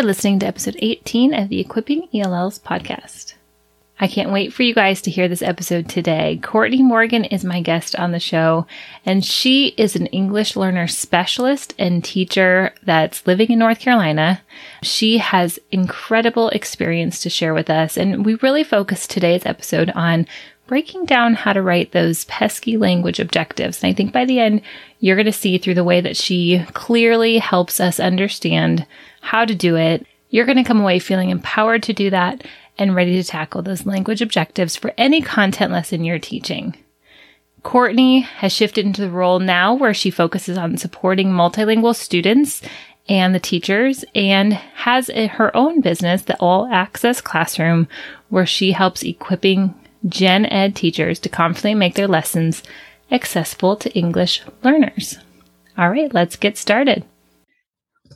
Are listening to episode 18 of the Equipping ELLs podcast. I can't wait for you guys to hear this episode today. Courtney Morgan is my guest on the show, and she is an English learner specialist and teacher that's living in North Carolina. She has incredible experience to share with us, and we really focus today's episode on breaking down how to write those pesky language objectives. And I think by the end, you're going to see through the way that she clearly helps us understand how to do it. You're going to come away feeling empowered to do that and ready to tackle those language objectives for any content lesson you're teaching. Courtney has shifted into the role now where she focuses on supporting multilingual students and the teachers and has a, her own business, the All Access Classroom, where she helps equipping gen ed teachers to confidently make their lessons accessible to English learners. All right, let's get started.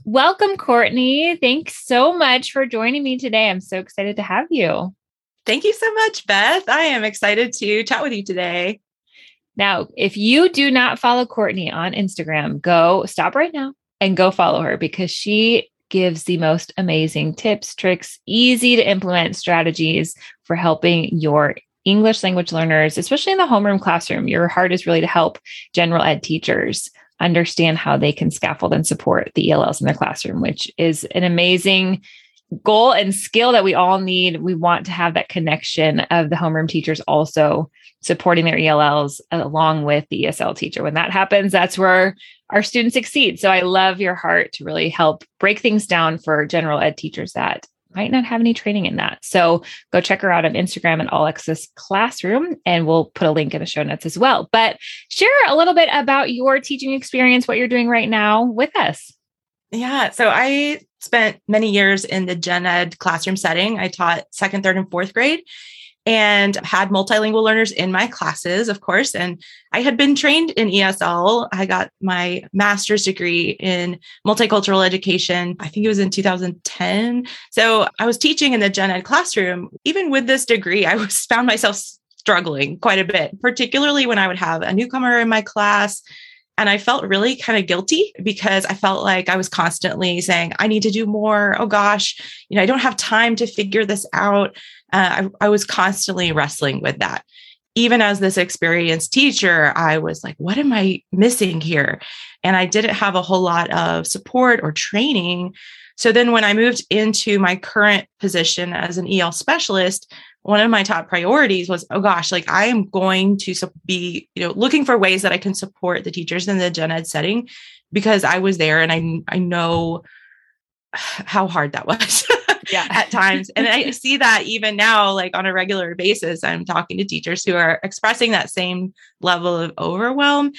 Welcome, Courtney. Thanks so much for joining me today. I'm so excited to have you. Thank you so much, Beth. I am excited to chat with you today. Now, if you do not follow Courtney on Instagram, go stop right now and go follow her because she gives the most amazing tips, tricks, easy to implement strategies for helping your English language learners, especially in the homeroom classroom, your heart is really to help general ed teachers understand how they can scaffold and support the ELLs in their classroom, which is an amazing goal and skill that we all need. We want to have that connection of the homeroom teachers also supporting their ELLs along with the ESL teacher. When that happens, that's where our students succeed. So I love your heart to really help break things down for general ed teachers that might not have any training in that. So go check her out on Instagram at Access Classroom, and we'll put a link in the show notes as well. But share a little bit about your teaching experience, what you're doing right now with us. Yeah. So I spent many years in the gen ed classroom setting. I taught second, third, and fourth grade and had multilingual learners in my classes, of course. And I had been trained in ESL. I got my master's degree in multicultural education. I think it was in 2010. So I was teaching in the gen ed classroom. Even with this degree, I was found myself struggling quite a bit, particularly when I would have a newcomer in my class. And I felt really kind of guilty because I felt like I was constantly saying, I need to do more. Oh gosh, you know, I don't have time to figure this out uh, I, I was constantly wrestling with that. Even as this experienced teacher, I was like, what am I missing here? And I didn't have a whole lot of support or training. So then when I moved into my current position as an EL specialist, one of my top priorities was, oh gosh, like I am going to be, you know, looking for ways that I can support the teachers in the gen ed setting because I was there and I I know how hard that was. yeah. at times. And I see that even now, like on a regular basis, I'm talking to teachers who are expressing that same level of overwhelm.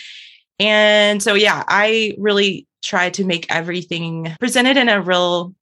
And so, yeah, I really try to make everything presented in a real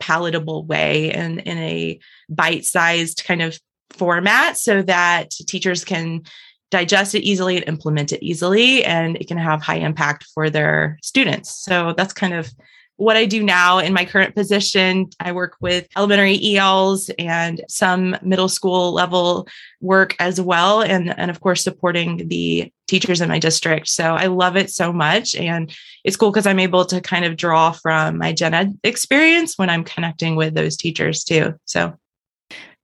palatable way and in a bite sized kind of format so that teachers can digest it easily and implement it easily and it can have high impact for their students. So that's kind of what I do now in my current position. I work with elementary ELs and some middle school level work as well. And, and of course, supporting the teachers in my district. So I love it so much. And it's cool because I'm able to kind of draw from my gen ed experience when I'm connecting with those teachers too. So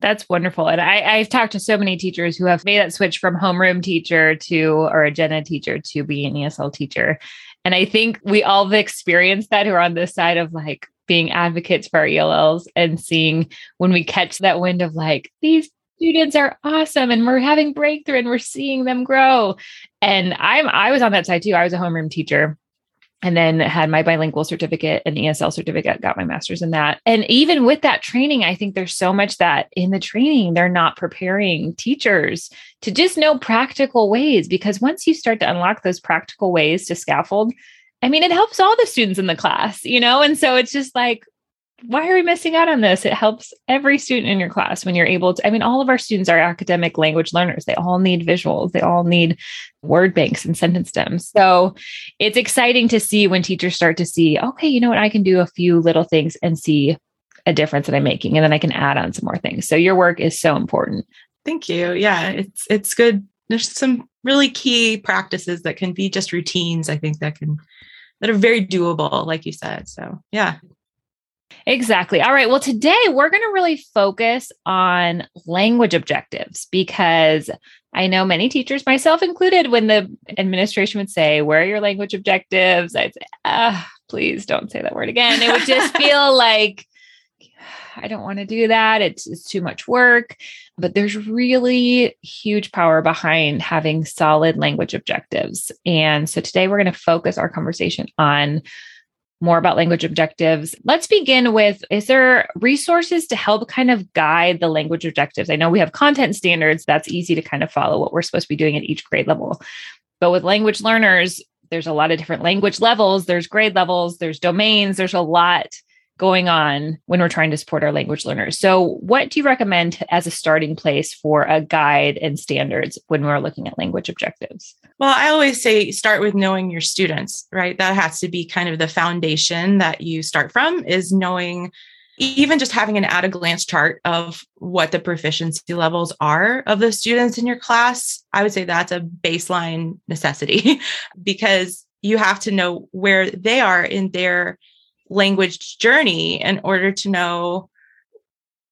that's wonderful. And I, I've talked to so many teachers who have made that switch from homeroom teacher to, or a gen ed teacher to being an ESL teacher. And I think we all have experienced that who are on this side of like being advocates for our ELLs and seeing when we catch that wind of like, these students are awesome and we're having breakthrough and we're seeing them grow. And I'm I was on that side too. I was a homeroom teacher and then had my bilingual certificate and ESL certificate, got my master's in that. And even with that training, I think there's so much that in the training, they're not preparing teachers to just know practical ways. Because once you start to unlock those practical ways to scaffold, I mean, it helps all the students in the class, you know? And so it's just like, why are we missing out on this? It helps every student in your class when you're able to. I mean, all of our students are academic language learners. They all need visuals, they all need word banks and sentence stems. So it's exciting to see when teachers start to see, okay, you know what, I can do a few little things and see a difference that I'm making, and then I can add on some more things. So your work is so important. Thank you. Yeah, it's it's good. There's some really key practices that can be just routines. I think that can that are very doable, like you said. So yeah, Exactly. All right. Well, today we're going to really focus on language objectives because I know many teachers, myself included, when the administration would say, Where are your language objectives? I'd say, ah, please don't say that word again. It would just feel like, I don't want to do that. It's, it's too much work. But there's really huge power behind having solid language objectives. And so today we're going to focus our conversation on more about language objectives. Let's begin with Is there resources to help kind of guide the language objectives? I know we have content standards, that's easy to kind of follow what we're supposed to be doing at each grade level. But with language learners, there's a lot of different language levels, there's grade levels, there's domains, there's a lot going on when we're trying to support our language learners. So, what do you recommend as a starting place for a guide and standards when we're looking at language objectives? Well, I always say start with knowing your students, right? That has to be kind of the foundation that you start from is knowing even just having an at a glance chart of what the proficiency levels are of the students in your class, I would say that's a baseline necessity because you have to know where they are in their language journey in order to know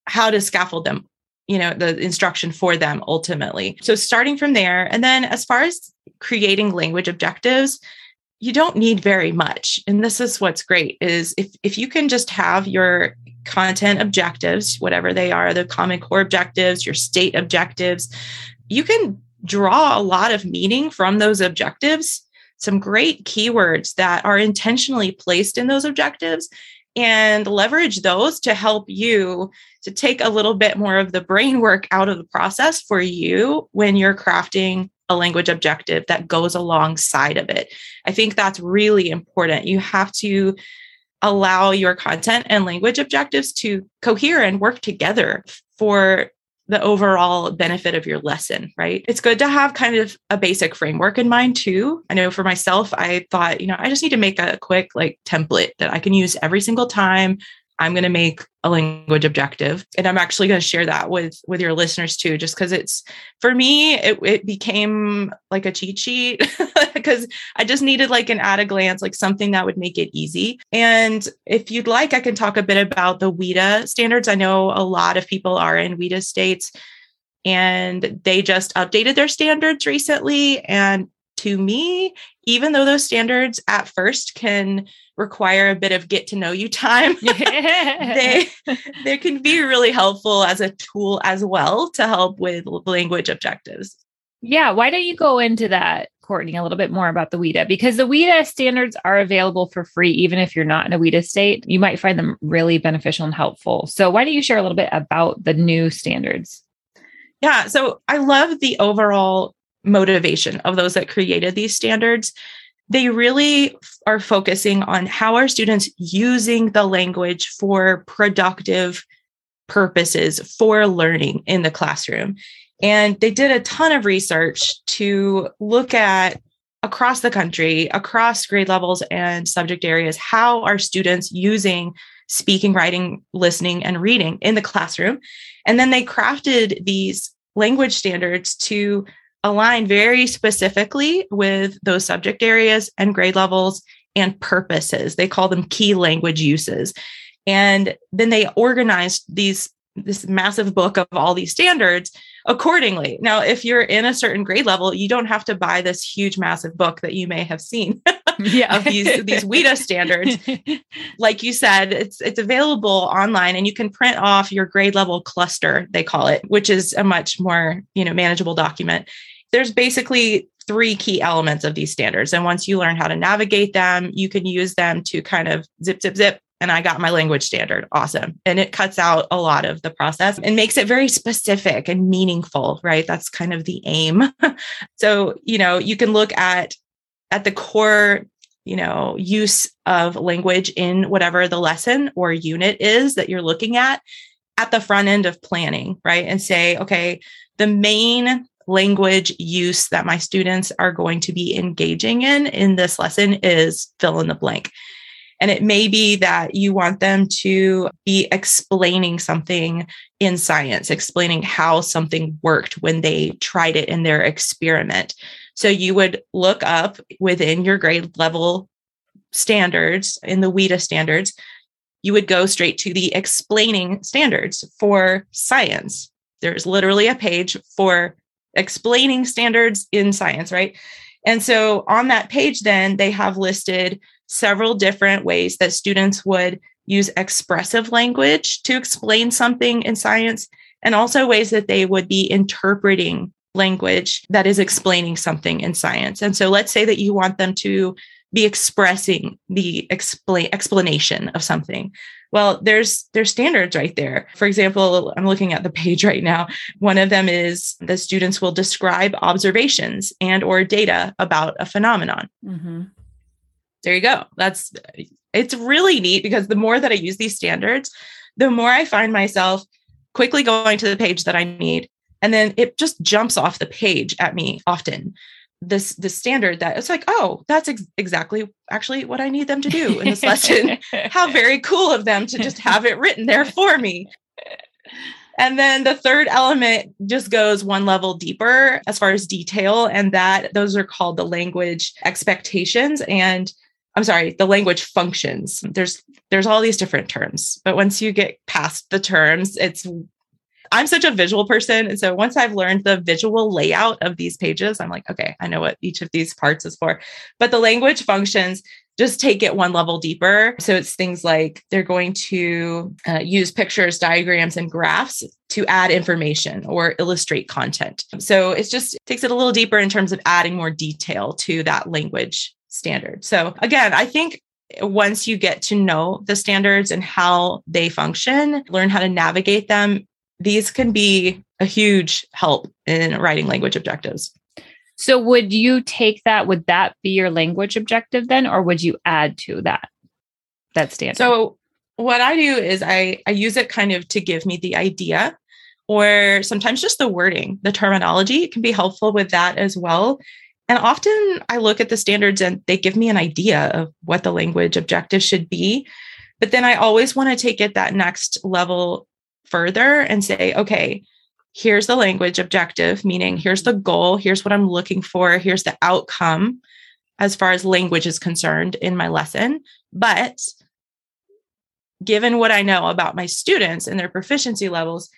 how to scaffold them you know the instruction for them ultimately. So starting from there and then as far as creating language objectives you don't need very much. And this is what's great is if if you can just have your content objectives whatever they are the common core objectives your state objectives you can draw a lot of meaning from those objectives. Some great keywords that are intentionally placed in those objectives and leverage those to help you to take a little bit more of the brain work out of the process for you when you're crafting a language objective that goes alongside of it. I think that's really important. You have to allow your content and language objectives to cohere and work together for the overall benefit of your lesson, right? It's good to have kind of a basic framework in mind too. I know for myself, I thought, you know, I just need to make a quick like template that I can use every single time I'm going to make a language objective. And I'm actually going to share that with with your listeners too just cuz it's for me it, it became like a cheat sheet because I just needed like an at a glance like something that would make it easy. And if you'd like I can talk a bit about the WIDA standards. I know a lot of people are in WIDA states and they just updated their standards recently. And to me, even though those standards at first can require a bit of get to know you time, they they can be really helpful as a tool as well to help with language objectives. Yeah, why don't you go into that, Courtney, a little bit more about the WIDA? Because the WIDA standards are available for free, even if you're not in a WIDA state. You might find them really beneficial and helpful. So, why don't you share a little bit about the new standards? Yeah, so I love the overall motivation of those that created these standards. They really are focusing on how are students using the language for productive purposes for learning in the classroom. And they did a ton of research to look at across the country, across grade levels and subject areas, how are students using speaking, writing, listening, and reading in the classroom? And then they crafted these language standards to align very specifically with those subject areas and grade levels and purposes. They call them key language uses. And then they organized these this massive book of all these standards accordingly. Now, if you're in a certain grade level, you don't have to buy this huge, massive book that you may have seen yeah. of these these WIDA standards. like you said, it's it's available online, and you can print off your grade level cluster, they call it, which is a much more you know manageable document. There's basically three key elements of these standards. And once you learn how to navigate them, you can use them to kind of zip, zip, zip and I got my language standard. Awesome. And it cuts out a lot of the process and makes it very specific and meaningful, right? That's kind of the aim. so, you know, you can look at at the core, you know, use of language in whatever the lesson or unit is that you're looking at at the front end of planning, right? And say, okay, the main language use that my students are going to be engaging in in this lesson is fill in the blank. And it may be that you want them to be explaining something in science, explaining how something worked when they tried it in their experiment. So you would look up within your grade level standards in the WIDA standards, you would go straight to the explaining standards for science. There's literally a page for explaining standards in science, right? And so on that page, then they have listed several different ways that students would use expressive language to explain something in science, and also ways that they would be interpreting language that is explaining something in science. And so let's say that you want them to be expressing the explain explanation of something. Well, there's there's standards right there. For example, I'm looking at the page right now. One of them is the students will describe observations and or data about a phenomenon. Mm-hmm there you go. That's it's really neat because the more that I use these standards, the more I find myself quickly going to the page that I need. And then it just jumps off the page at me often. This the standard that it's like, oh, that's ex- exactly actually what I need them to do in this lesson. How very cool of them to just have it written there for me. And then the third element just goes one level deeper as far as detail, and that those are called the language expectations. And I'm sorry, the language functions. There's there's all these different terms, but once you get past the terms, it's I'm such a visual person. And so once I've learned the visual layout of these pages, I'm like, okay, I know what each of these parts is for. But the language functions just take it one level deeper. So it's things like they're going to uh, use pictures, diagrams, and graphs to add information or illustrate content. So it just takes it a little deeper in terms of adding more detail to that language standard. So again, I think once you get to know the standards and how they function, learn how to navigate them, these can be a huge help in writing language objectives. So would you take that would that be your language objective then or would you add to that that standard? So what I do is I I use it kind of to give me the idea or sometimes just the wording, the terminology can be helpful with that as well. And often I look at the standards and they give me an idea of what the language objective should be. But then I always want to take it that next level further and say, okay, here's the language objective, meaning here's the goal, here's what I'm looking for, here's the outcome as far as language is concerned in my lesson. But given what I know about my students and their proficiency levels,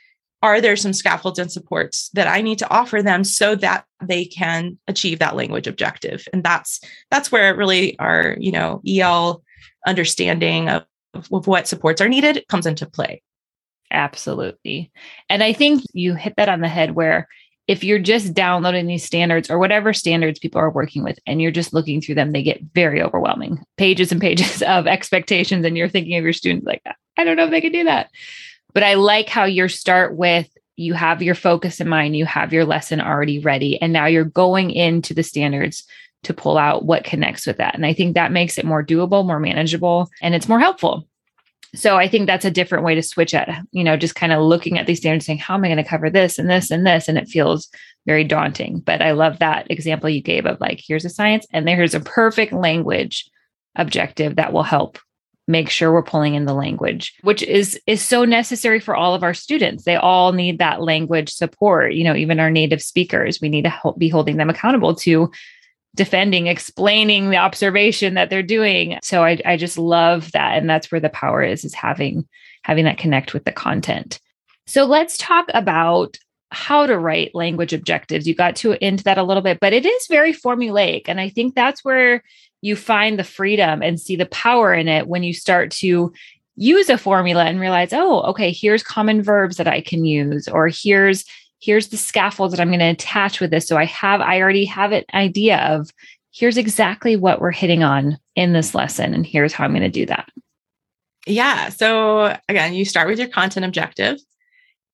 are there some scaffolds and supports that I need to offer them so that they can achieve that language objective? And that's that's where really our, you know, EL understanding of, of what supports are needed comes into play. Absolutely. And I think you hit that on the head where if you're just downloading these standards or whatever standards people are working with and you're just looking through them, they get very overwhelming pages and pages of expectations. And you're thinking of your students like, I don't know if they can do that. But I like how you start with you have your focus in mind, you have your lesson already ready, and now you're going into the standards to pull out what connects with that. And I think that makes it more doable, more manageable, and it's more helpful. So I think that's a different way to switch at, you know, just kind of looking at these standards saying, how am I going to cover this and this and this? And it feels very daunting. But I love that example you gave of like, here's a science and there's a perfect language objective that will help make sure we're pulling in the language which is is so necessary for all of our students they all need that language support you know even our native speakers we need to help be holding them accountable to defending explaining the observation that they're doing. So I, I just love that. And that's where the power is is having having that connect with the content. So let's talk about how to write language objectives. You got to into that a little bit but it is very formulaic. And i think that's where you find the freedom and see the power in it when you start to use a formula and realize, oh, okay, here's common verbs that I can use, or here's here's the scaffold that I'm going to attach with this. So I have I already have an idea of here's exactly what we're hitting on in this lesson, and here's how I'm going to do that. Yeah. So again, you start with your content objective.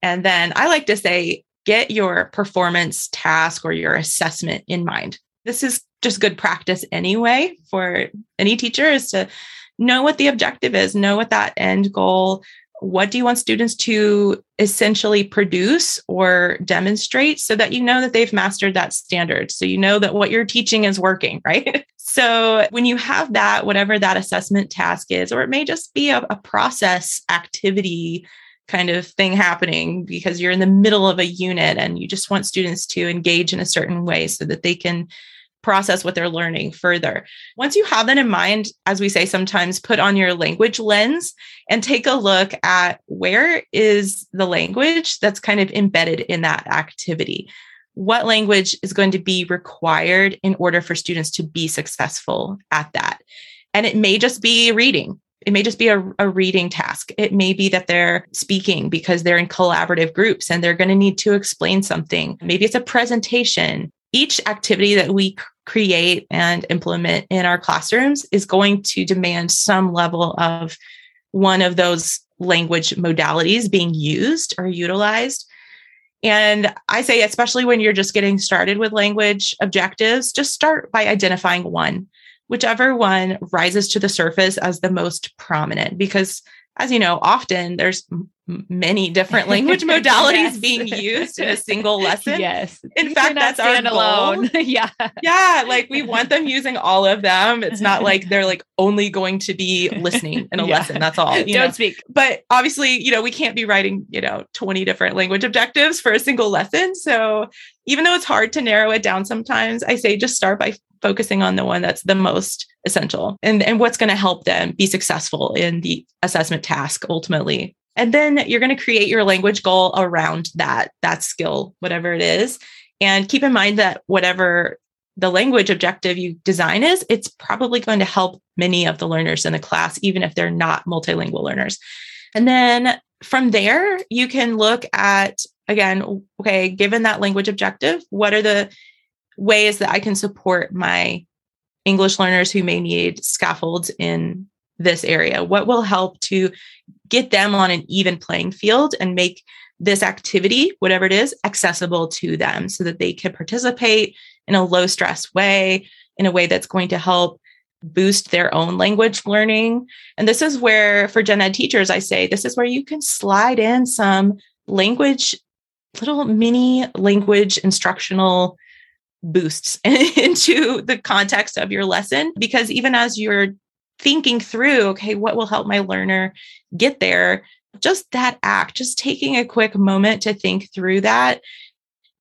And then I like to say, get your performance task or your assessment in mind. This is just good practice anyway for any teacher is to know what the objective is, know what that end goal, what do you want students to essentially produce or demonstrate so that you know that they've mastered that standard. So you know that what you're teaching is working, right? so when you have that, whatever that assessment task is, or it may just be a, a process activity kind of thing happening because you're in the middle of a unit and you just want students to engage in a certain way so that they can process what they're learning further. Once you have that in mind, as we say sometimes, put on your language lens and take a look at where is the language that's kind of embedded in that activity. What language is going to be required in order for students to be successful at that? And it may just be reading. It may just be a, a, reading task. It may be that they're speaking because they're in collaborative groups and they're going to need to explain something. Maybe it's a presentation. Each activity that we create and implement in our classrooms is going to demand some level of one of those language modalities being used or utilized. And I say, especially when you're just getting started with language objectives, just start by identifying one, whichever one rises to the surface as the most prominent, because as you know, often there's many different language modalities yes. being used in a single lesson. Yes. In fact, that's our alone. yeah. Yeah. Like we want them using all of them. It's not like they're like only going to be listening in a yeah. lesson. That's all. Don't know? speak. But obviously, you know, we can't be writing, you know, 20 different language objectives for a single lesson. So even though it's hard to narrow it down sometimes, I say just start by focusing on the one that's the most essential and, and what's going to help them be successful in the assessment task ultimately. And then you're going to create your language goal around that, that skill, whatever it is. And keep in mind that whatever the language objective you design is, it's probably going to help many of the learners in the class, even if they're not multilingual learners. And then from there, you can look at, again, okay, given that language objective, what are the ways that I can support my English learners who may need scaffolds in this area? What will help to get them on an even playing field and make this activity, whatever it is, accessible to them so that they can participate in a low stress way, in a way that's going to help boost their own language learning. And this is where, for gen ed teachers, I say this is where you can slide in some language, little mini language instructional boosts into the context of your lesson. Because even as you're thinking through, okay, what will help my learner get there? Just that act, just taking a quick moment to think through that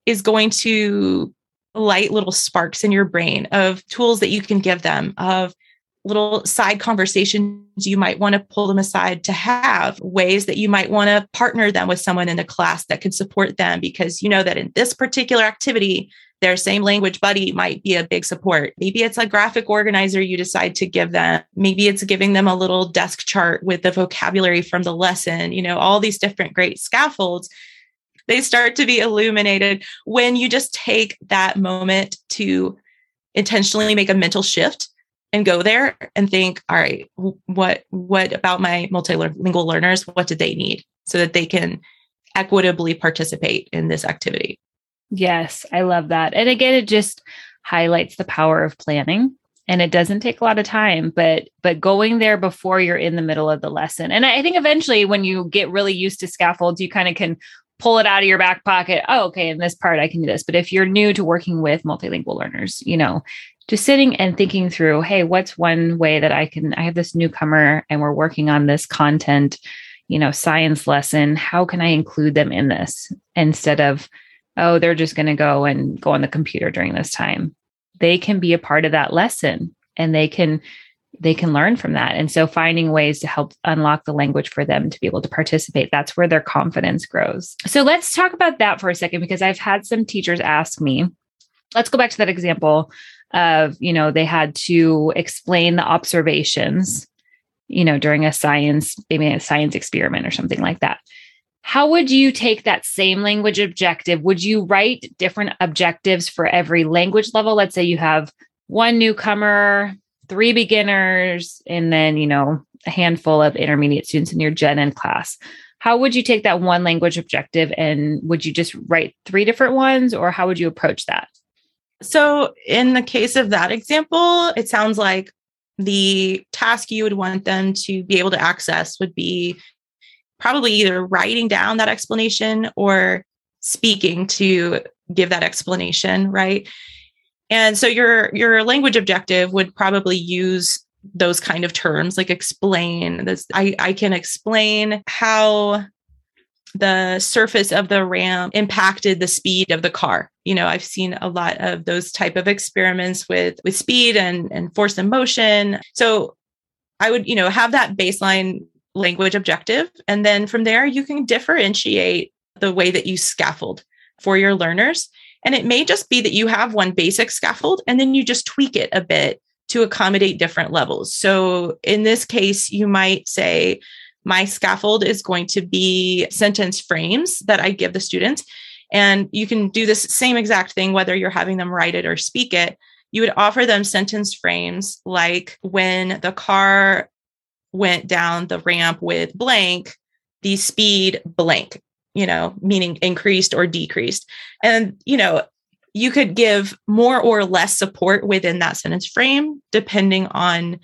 is going to light little sparks in your brain of tools that you can give them, of little side conversations you might want to pull them aside to have, ways that you might want to partner them with someone in the class that could support them because you know that in this particular activity, their same language buddy might be a big support. Maybe it's a graphic organizer you decide to give them. Maybe it's giving them a little desk chart with the vocabulary from the lesson, you know, all these different great scaffolds. They start to be illuminated when you just take that moment to intentionally make a mental shift and go there and think all right what what about my multilingual learners what do they need so that they can equitably participate in this activity yes i love that. And again it just highlights the power of planning. And it doesn't take a lot of time but but going there before you're in the middle of the lesson. And i think eventually when you get really used to scaffolds you kind of can pull it out of your back pocket. Oh okay in this part i can do this. But if you're new to working with multilingual learners you know just sitting and thinking through, hey, what's one way that I can, I have this newcomer and we're working on this content, you know, science lesson. How can I include them in this instead of, oh, they're just going to go and go on the computer during this time? They can be a part of that lesson and they can they can learn from that. And so finding ways to help unlock the language for them to be able to participate, that's where their confidence grows. So let's talk about that for a second because I've had some teachers ask me, let's go back to that example of you know they had to explain the observations you know during a science maybe a science experiment or something like that how would you take that same language objective? Would you write different objectives for every language level? Let's say you have one newcomer three beginners and then you know a handful of intermediate students in your gen ed class. How would you take that one language objective and would you just write three different ones or how would you approach that? So, in the case of that example, it sounds like the task you would want them to be able to access would be probably either writing down that explanation or speaking to give that explanation, right? And so your your language objective would probably use those kind of terms like explain this. I, I can explain how the surface of the ramp impacted the speed of the car. You know i've seen a lot of those type of experiments with with speed and and force and motion. So i would you know have that baseline language objective and then from there you can differentiate the way that you scaffold for your learners and it may just be that you have one basic scaffold and then you just tweak it a bit to accommodate different levels so in this case you might say my scaffold is going to be sentence frames that I give the students. And you can do this same exact thing, whether you're having them write it or speak it. You would offer them sentence frames like when the car went down the ramp with blank, the speed blank, you know, meaning increased or decreased. And, you know, you could give more or less support within that sentence frame depending on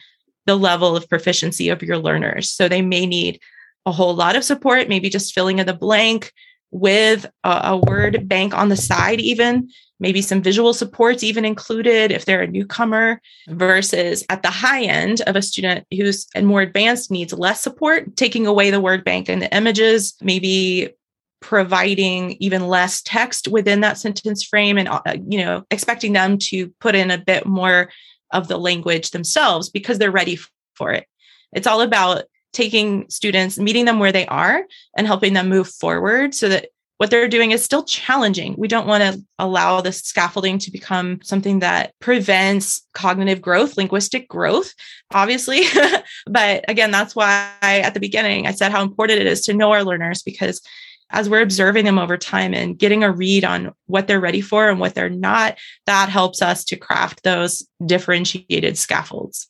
the level of proficiency of your learners. So they may need a whole lot of support, maybe just filling in the blank with a, a, word bank on the side, even maybe some visual supports even included if they're a newcomer, versus at the high end of a student who's and more advanced needs less support, taking away the word bank and the images, maybe providing even less text within that sentence frame and uh, you know expecting them to put in a bit more of the language themselves because they're ready for it. It's all about taking students, meeting them where they are, and helping them move forward so that what they're doing is still challenging. We don't want to allow the scaffolding to become something that prevents cognitive growth, linguistic growth, obviously. but again, that's why at the beginning I said how important it is to know our learners because as we're observing them over time and getting a read on what they're ready for and what they're not, that helps us to craft those differentiated scaffolds.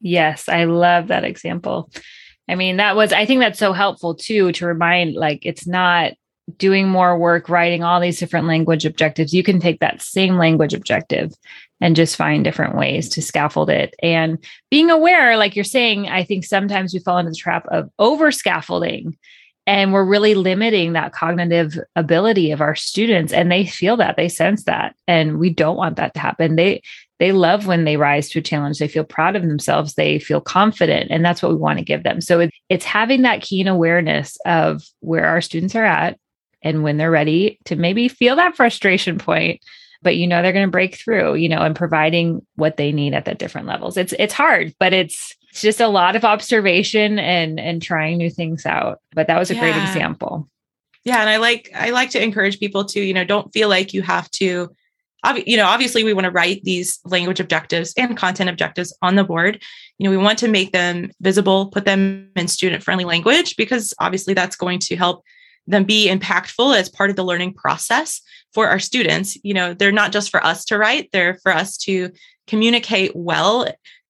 Yes, I love that example. I mean, that was, I think that's so helpful too to remind like it's not doing more work writing all these different language objectives. You can take that same language objective and just find different ways to scaffold it. And being aware, like you're saying, I think sometimes we fall into the trap of over scaffolding and we're really limiting that cognitive ability of our students and they feel that they sense that and we don't want that to happen they they love when they rise to a challenge they feel proud of themselves they feel confident and that's what we want to give them so it, it's having that keen awareness of where our students are at and when they're ready to maybe feel that frustration point but you know they're going to break through, you know, and providing what they need at the different levels. It's it's hard, but it's it's just a lot of observation and and trying new things out. But that was a yeah. great example. Yeah, and I like I like to encourage people to, you know, don't feel like you have to you know obviously we want to write these language objectives and content objectives on the board you know we want to make them visible put them in student friendly language because obviously that's going to help them be impactful as part of the learning process for our students. You know they're not just for us to write they're for us to communicate well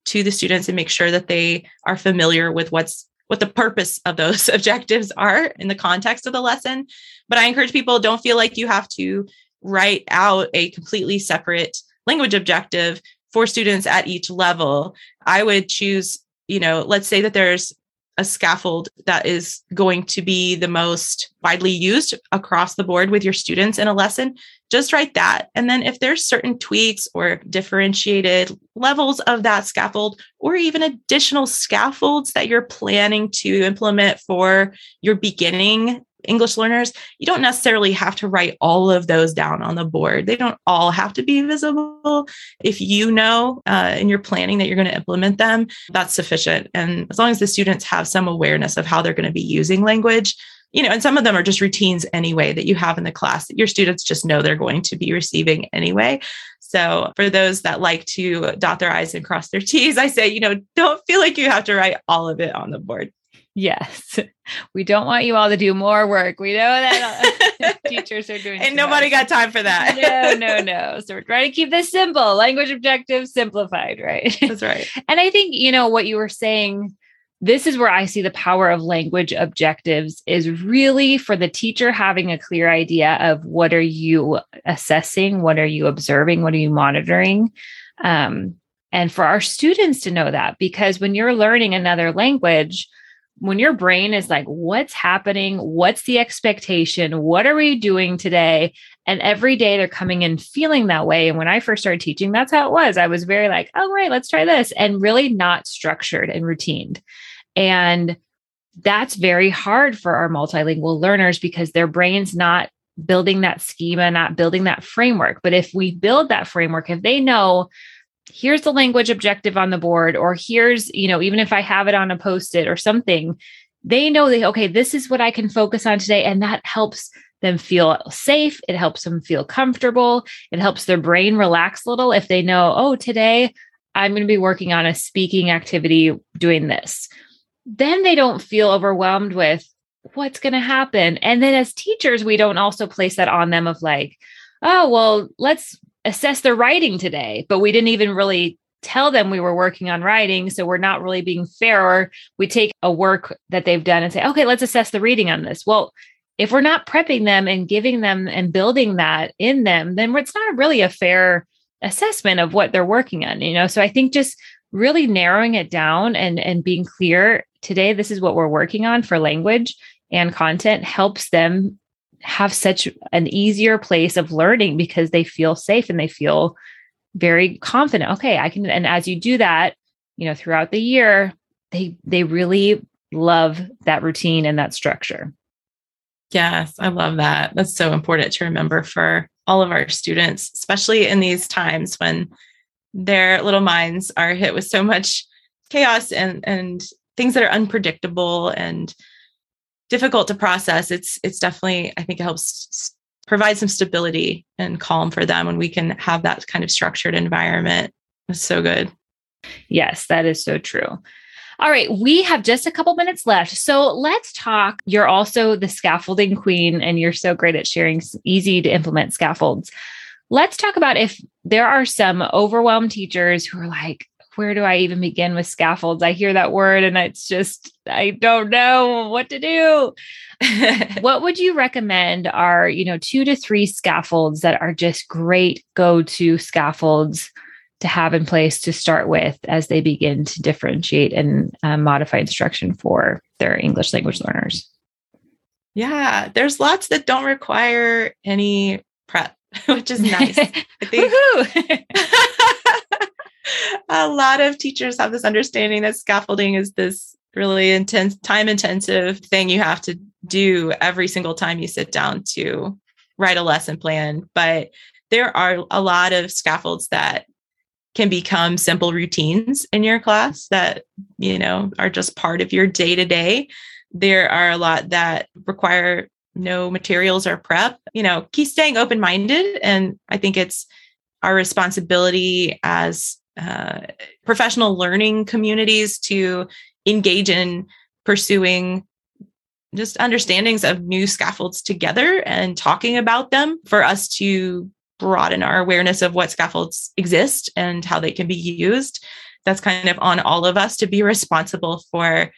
to the students and make sure that they are familiar with what's what the purpose of those objectives are in the context of the lesson. But i encourage people don't feel like you have to write out a completely separate language objective for students at each level. I would choose you know let's say that there's a scaffold that is going to be the most widely used across the board with your students in a lesson, just write that. And then if there's certain tweaks or differentiated levels of that scaffold, or even additional scaffolds that you're planning to implement for your beginning English learners, you don't necessarily have to write all of those down on the board. They don't all have to be visible. If you know uh, in your planning that you're going to implement them, that's sufficient. And as long as the students have some awareness of how they're going to be using language, you know, and some of them are just routines anyway that you have in the class that your students just know they're going to be receiving anyway. So for those that like to dot their I's and cross their T's, I say, you know, don't feel like you have to write all of it on the board. Yes. We don't want you all to do more work. We know that teachers are doing. And nobody much. got time for that. no, no, no. So we're trying to keep this simple, language objectives simplified, right? That's right. and I think, you know, what you were saying, this is where I see the power of language objectives is really for the teacher having a clear idea of what are you assessing, what are you observing, what are you monitoring. Um, and for our students to know that, because when you're learning another language, when your brain is like, what's happening? What's the expectation? What are we doing today? And every day they're coming in feeling that way. And when I first started teaching, that's how it was. I was very like, oh, right, let's try this, and really not structured and routined. And that's very hard for our multilingual learners because their brain's not building that schema, not building that framework. But if we build that framework, if they know here's the language objective on the board or here's you know even if i have it on a post-it or something they know that okay this is what i can focus on today and that helps them feel safe. It helps them feel comfortable. It helps their brain relax a little if they know oh today i'm going to be working on a speaking activity doing this. Then they don't feel overwhelmed with what's going to happen. And then as teachers we don't also place that on them of like oh well let's assess their writing today, but we didn't even really tell them we were working on writing. So we're not really being fair. Or we take a work that they've done and say, okay, let's assess the reading on this. Well, if we're not prepping them and giving them and building that in them, then it's not really a fair assessment of what they're working on, you know? So I think just really narrowing it down and and being clear today this is what we're working on for language and content helps them have such an easier place of learning because they feel safe and they feel very confident. Okay, I can and as you do that, you know, throughout the year, they they really love that routine and that structure. Yes, I love that. That's so important to remember for all of our students, especially in these times when their little minds are hit with so much chaos and and things that are unpredictable and difficult to process, it's it's definitely I think it helps provide some stability and calm for them when we can have that kind of structured environment. It's so good. Yes, that is so true. All right, we have just a couple minutes left. So let's talk. You're also the scaffolding queen, and you're so great at sharing easy to implement scaffolds. Let's talk about if there are some overwhelmed teachers who are like, where do I even begin with scaffolds? I hear that word and it's just, I don't know what to do. what would you recommend are, you know, two to three scaffolds that are just great go to scaffolds to have in place to start with as they begin to differentiate and um, modify instruction for their English language learners? Yeah, there's lots that don't require any prep, which is nice. I think a lot of teachers have this understanding that scaffolding is this really intense, time intensive thing you have to do every single time you sit down to write a lesson plan. But there are a lot of scaffolds that can become simple routines in your class that you know are just part of your day to day there are a lot that require no materials or prep you know keep staying open minded and i think it's our responsibility as uh, professional learning communities to engage in pursuing just understandings of new scaffolds together and talking about them for us to broaden our awareness of what scaffolds exist and how they can be used. That's kind of on all of us to be responsible for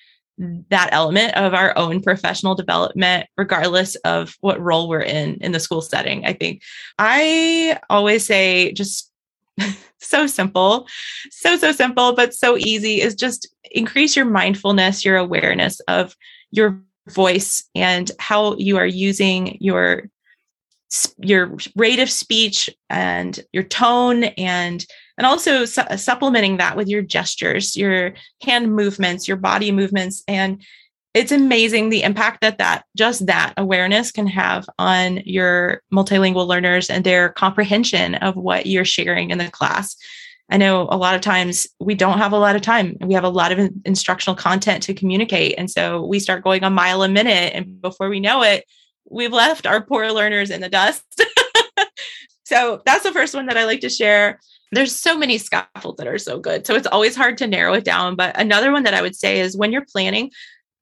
that element of our own professional development, regardless of what role we're in in the school setting. I think I always say just so simple, so, so simple, but so easy is just increase your mindfulness, your awareness of your voice and how you are using your your rate of speech and your tone and and also su- supplementing that with your gestures your hand movements your body movements and it's amazing the impact that that just that awareness can have on your multilingual learners and their comprehension of what you're sharing in the class i know a lot of times we don't have a lot of time we have a lot of instructional content to communicate and so we start going a mile a minute and before we know it we've left our poor learners in the dust. so that's the first one that I like to share. There's so many scaffolds that are so good. So it's always hard to narrow it down. But another one that I would say is when you're planning,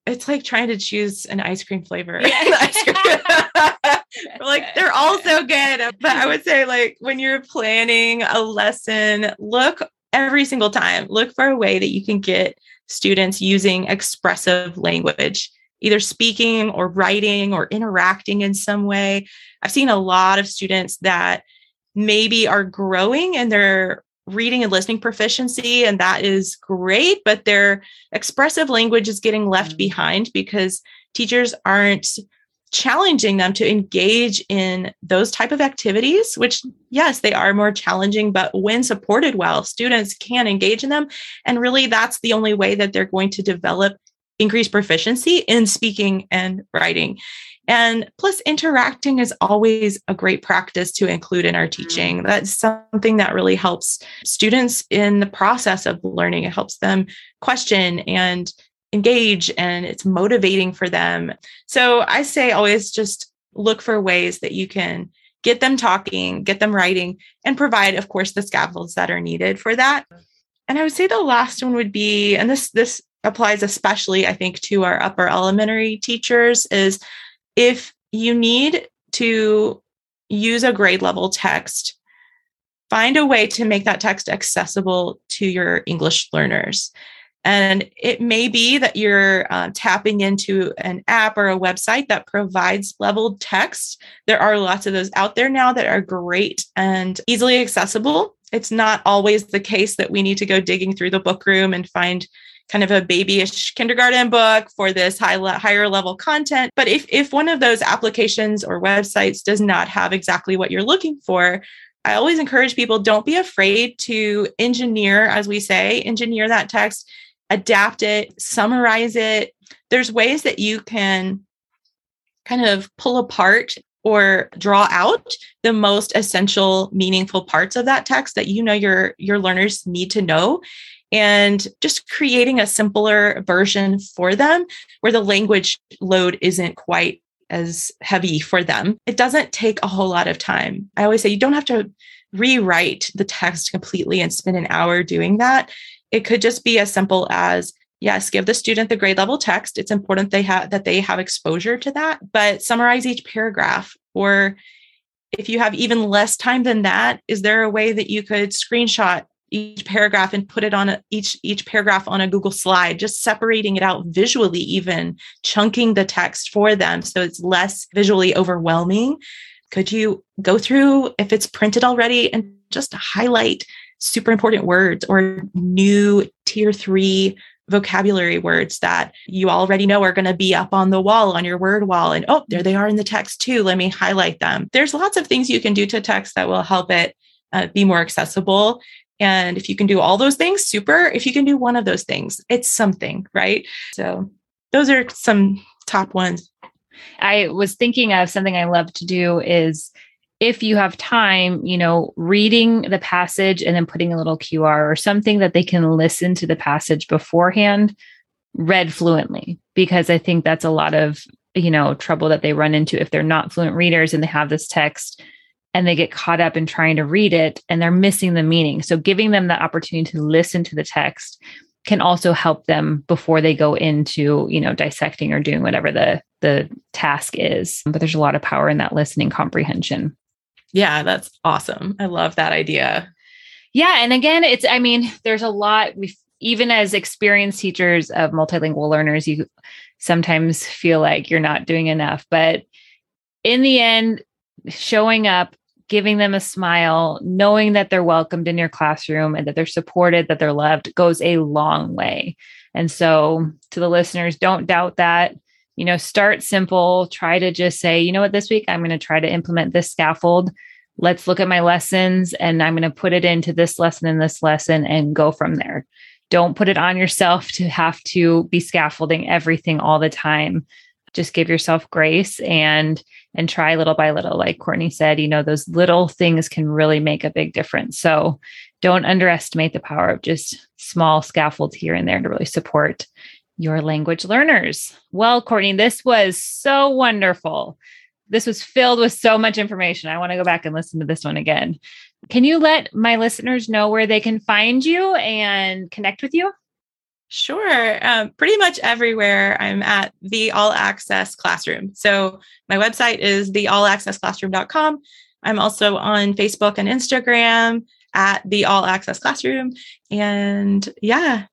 it's like trying to choose an ice cream flavor. Ice cream. like they're all so good. But I would say, like, when you're planning a lesson, look every single time, look for a way that you can get students using expressive language either speaking or writing or interacting in some way. I've seen a lot of students that maybe are growing in their reading and listening proficiency, and that is great, but their expressive language is getting left mm-hmm. behind because teachers aren't challenging them to engage in those type of activities which yes they are more challenging but when supported well students can engage in them and really that's the only way that they're going to develop increased proficiency in speaking and writing. And plus, interacting is always a great practice to include in our teaching. Mm. That's something that really helps students in the process of learning. It helps them question and engage, and it's motivating for them. So I say always just look for ways that you can get them talking, get them writing, and provide, of course, the scaffolds that are needed for that. And I would say the last one would be, and this this applies especially, I think, to our upper elementary teachers is if you need to use a grade level text, find a way to make that text accessible to your English learners. And it may be that you're uh, tapping into an app or a website that provides leveled text. There are lots of those out there now that are great and easily accessible. It's not always the case that we need to go digging through the book room and find kind of a babyish kindergarten book for this high le- higher level content. But if if one of those applications or websites does not have exactly what you're looking for, I always encourage people don't be afraid to engineer, as we say, engineer that text, adapt it, summarize it. There's ways that you can kind of pull apart or draw out the most essential meaningful parts of that text that you know your your learners need to know and just creating a simpler version for them where the language load isn't quite as heavy for them. It doesn't take a whole lot of time. I always say you don't have to rewrite the text completely and spend an hour doing that. It could just be as simple as yes, give the student the grade level text. It's important they have that they have exposure to that, but summarize each paragraph or if you have even less time than that, is there a way that you could screenshot each paragraph and put it on a, each each paragraph on a Google slide, just separating it out visually, even chunking the text for them so it's less visually overwhelming. Could you go through if it's printed already and just highlight super important words or new tier three vocabulary words that you already know are going to be up on the wall on your word wall? And oh there they are in the text too. Let me highlight them. There's lots of things you can do to text that will help it uh, be more accessible and if you can do all those things, super. If you can do one of those things, it's something, right? So those are some top ones. I was thinking of something I love to do is if you have time, you know, reading the passage and then putting a little QR or something that they can listen to the passage beforehand read fluently, because I think that's a lot of, you know, trouble that they run into if they're not fluent readers and they have this text and they get caught up in trying to read it and they're missing the meaning. So giving them the opportunity to listen to the text can also help them before they go into, you know, dissecting or doing whatever the the task is. But there's a lot of power in that listening comprehension. Yeah, that's awesome. I love that idea. Yeah, and again, it's I mean, there's a lot we even as experienced teachers of multilingual learners, you sometimes feel like you're not doing enough, but in the end, showing up giving them a smile, knowing that they're welcomed in your classroom and that they're supported, that they're loved goes a long way. And so, to the listeners, don't doubt that. You know, start simple, try to just say, you know what, this week I'm going to try to implement this scaffold. Let's look at my lessons and I'm going to put it into this lesson and this lesson and go from there. Don't put it on yourself to have to be scaffolding everything all the time. Just give yourself grace and and try little by little. Like Courtney said, you know, those little things can really make a big difference. So don't underestimate the power of just small scaffolds here and there to really support your language learners. Well, Courtney, this was so wonderful. This was filled with so much information. I want to go back and listen to this one again. Can you let my listeners know where they can find you and connect with you? Sure. Um, pretty much everywhere I'm at the All Access Classroom. So my website is the allaccessclassroom.com. I'm also on Facebook and Instagram at the All Access Classroom. And yeah,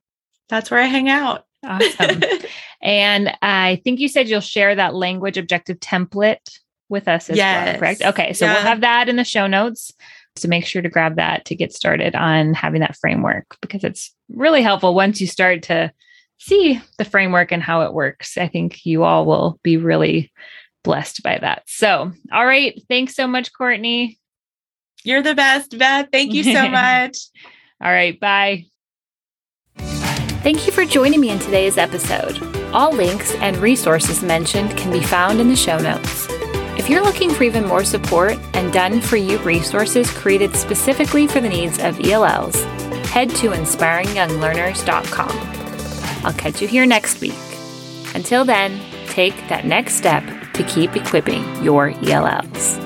that's where I hang out. Awesome. and I think you said you'll share that language objective template with us as yes. well, correct? Okay. So yeah. we'll have that in the show notes. So make sure to grab that to get started on having that framework because it's really helpful once you start to see the framework and how it works. I think you all will be really blessed by that. So, all right. Thanks so much, Courtney. You're the best, Beth. Thank you so much. all right. Bye. Thank you for joining me in today's episode. All links and resources mentioned can be found in the show notes. If you're looking for even more support and done for you resources created specifically for the needs of ELLs, head to inspiringyounglearners.com. I'll catch you here next week. Until then, take that next step to keep equipping your ELLs.